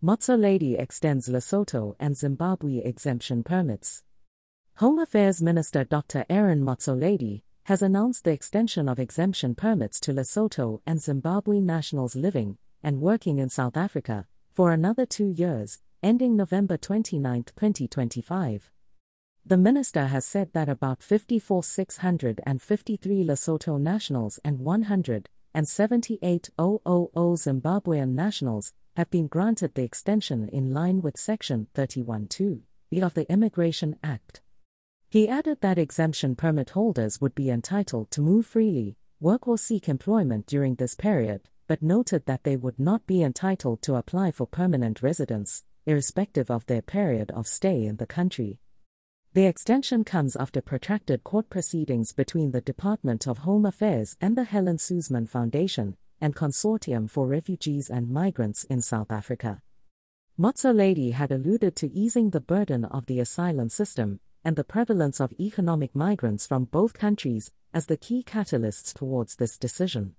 Motsoaledi extends Lesotho and Zimbabwe exemption permits. Home Affairs Minister Dr. Aaron Motsoaledi has announced the extension of exemption permits to Lesotho and Zimbabwe nationals living and working in South Africa for another two years, ending November 29, 2025. The minister has said that about 54,653 Lesotho nationals and 178,000 Zimbabwean nationals have been granted the extension in line with Section 31.2 of the Immigration Act. He added that exemption permit holders would be entitled to move freely, work or seek employment during this period, but noted that they would not be entitled to apply for permanent residence, irrespective of their period of stay in the country. The extension comes after protracted court proceedings between the Department of Home Affairs and the Helen Suzman Foundation and Consortium for Refugees and Migrants in South Africa. Motsoaledi had alluded to easing the burden of the asylum system, and the prevalence of economic migrants from both countries as the key catalysts towards this decision.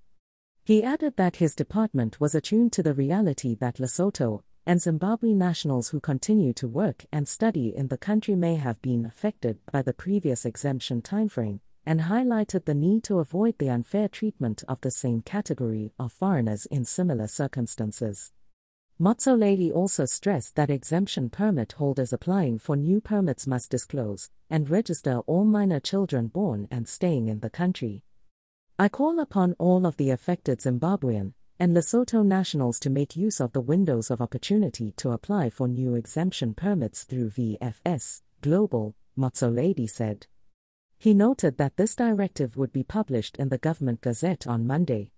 He added that his department was attuned to the reality that Lesotho and Zimbabwe nationals who continue to work and study in the country may have been affected by the previous exemption timeframe, and highlighted the need to avoid the unfair treatment of the same category of foreigners in similar circumstances. Motsoaledi also stressed that exemption permit holders applying for new permits must disclose and register all minor children born and staying in the country. I call upon all of the affected Zimbabwean and Lesotho nationals to make use of the windows of opportunity to apply for new exemption permits through VFS Global, Motsoaledi said. He noted that this directive would be published in the Government Gazette on Monday.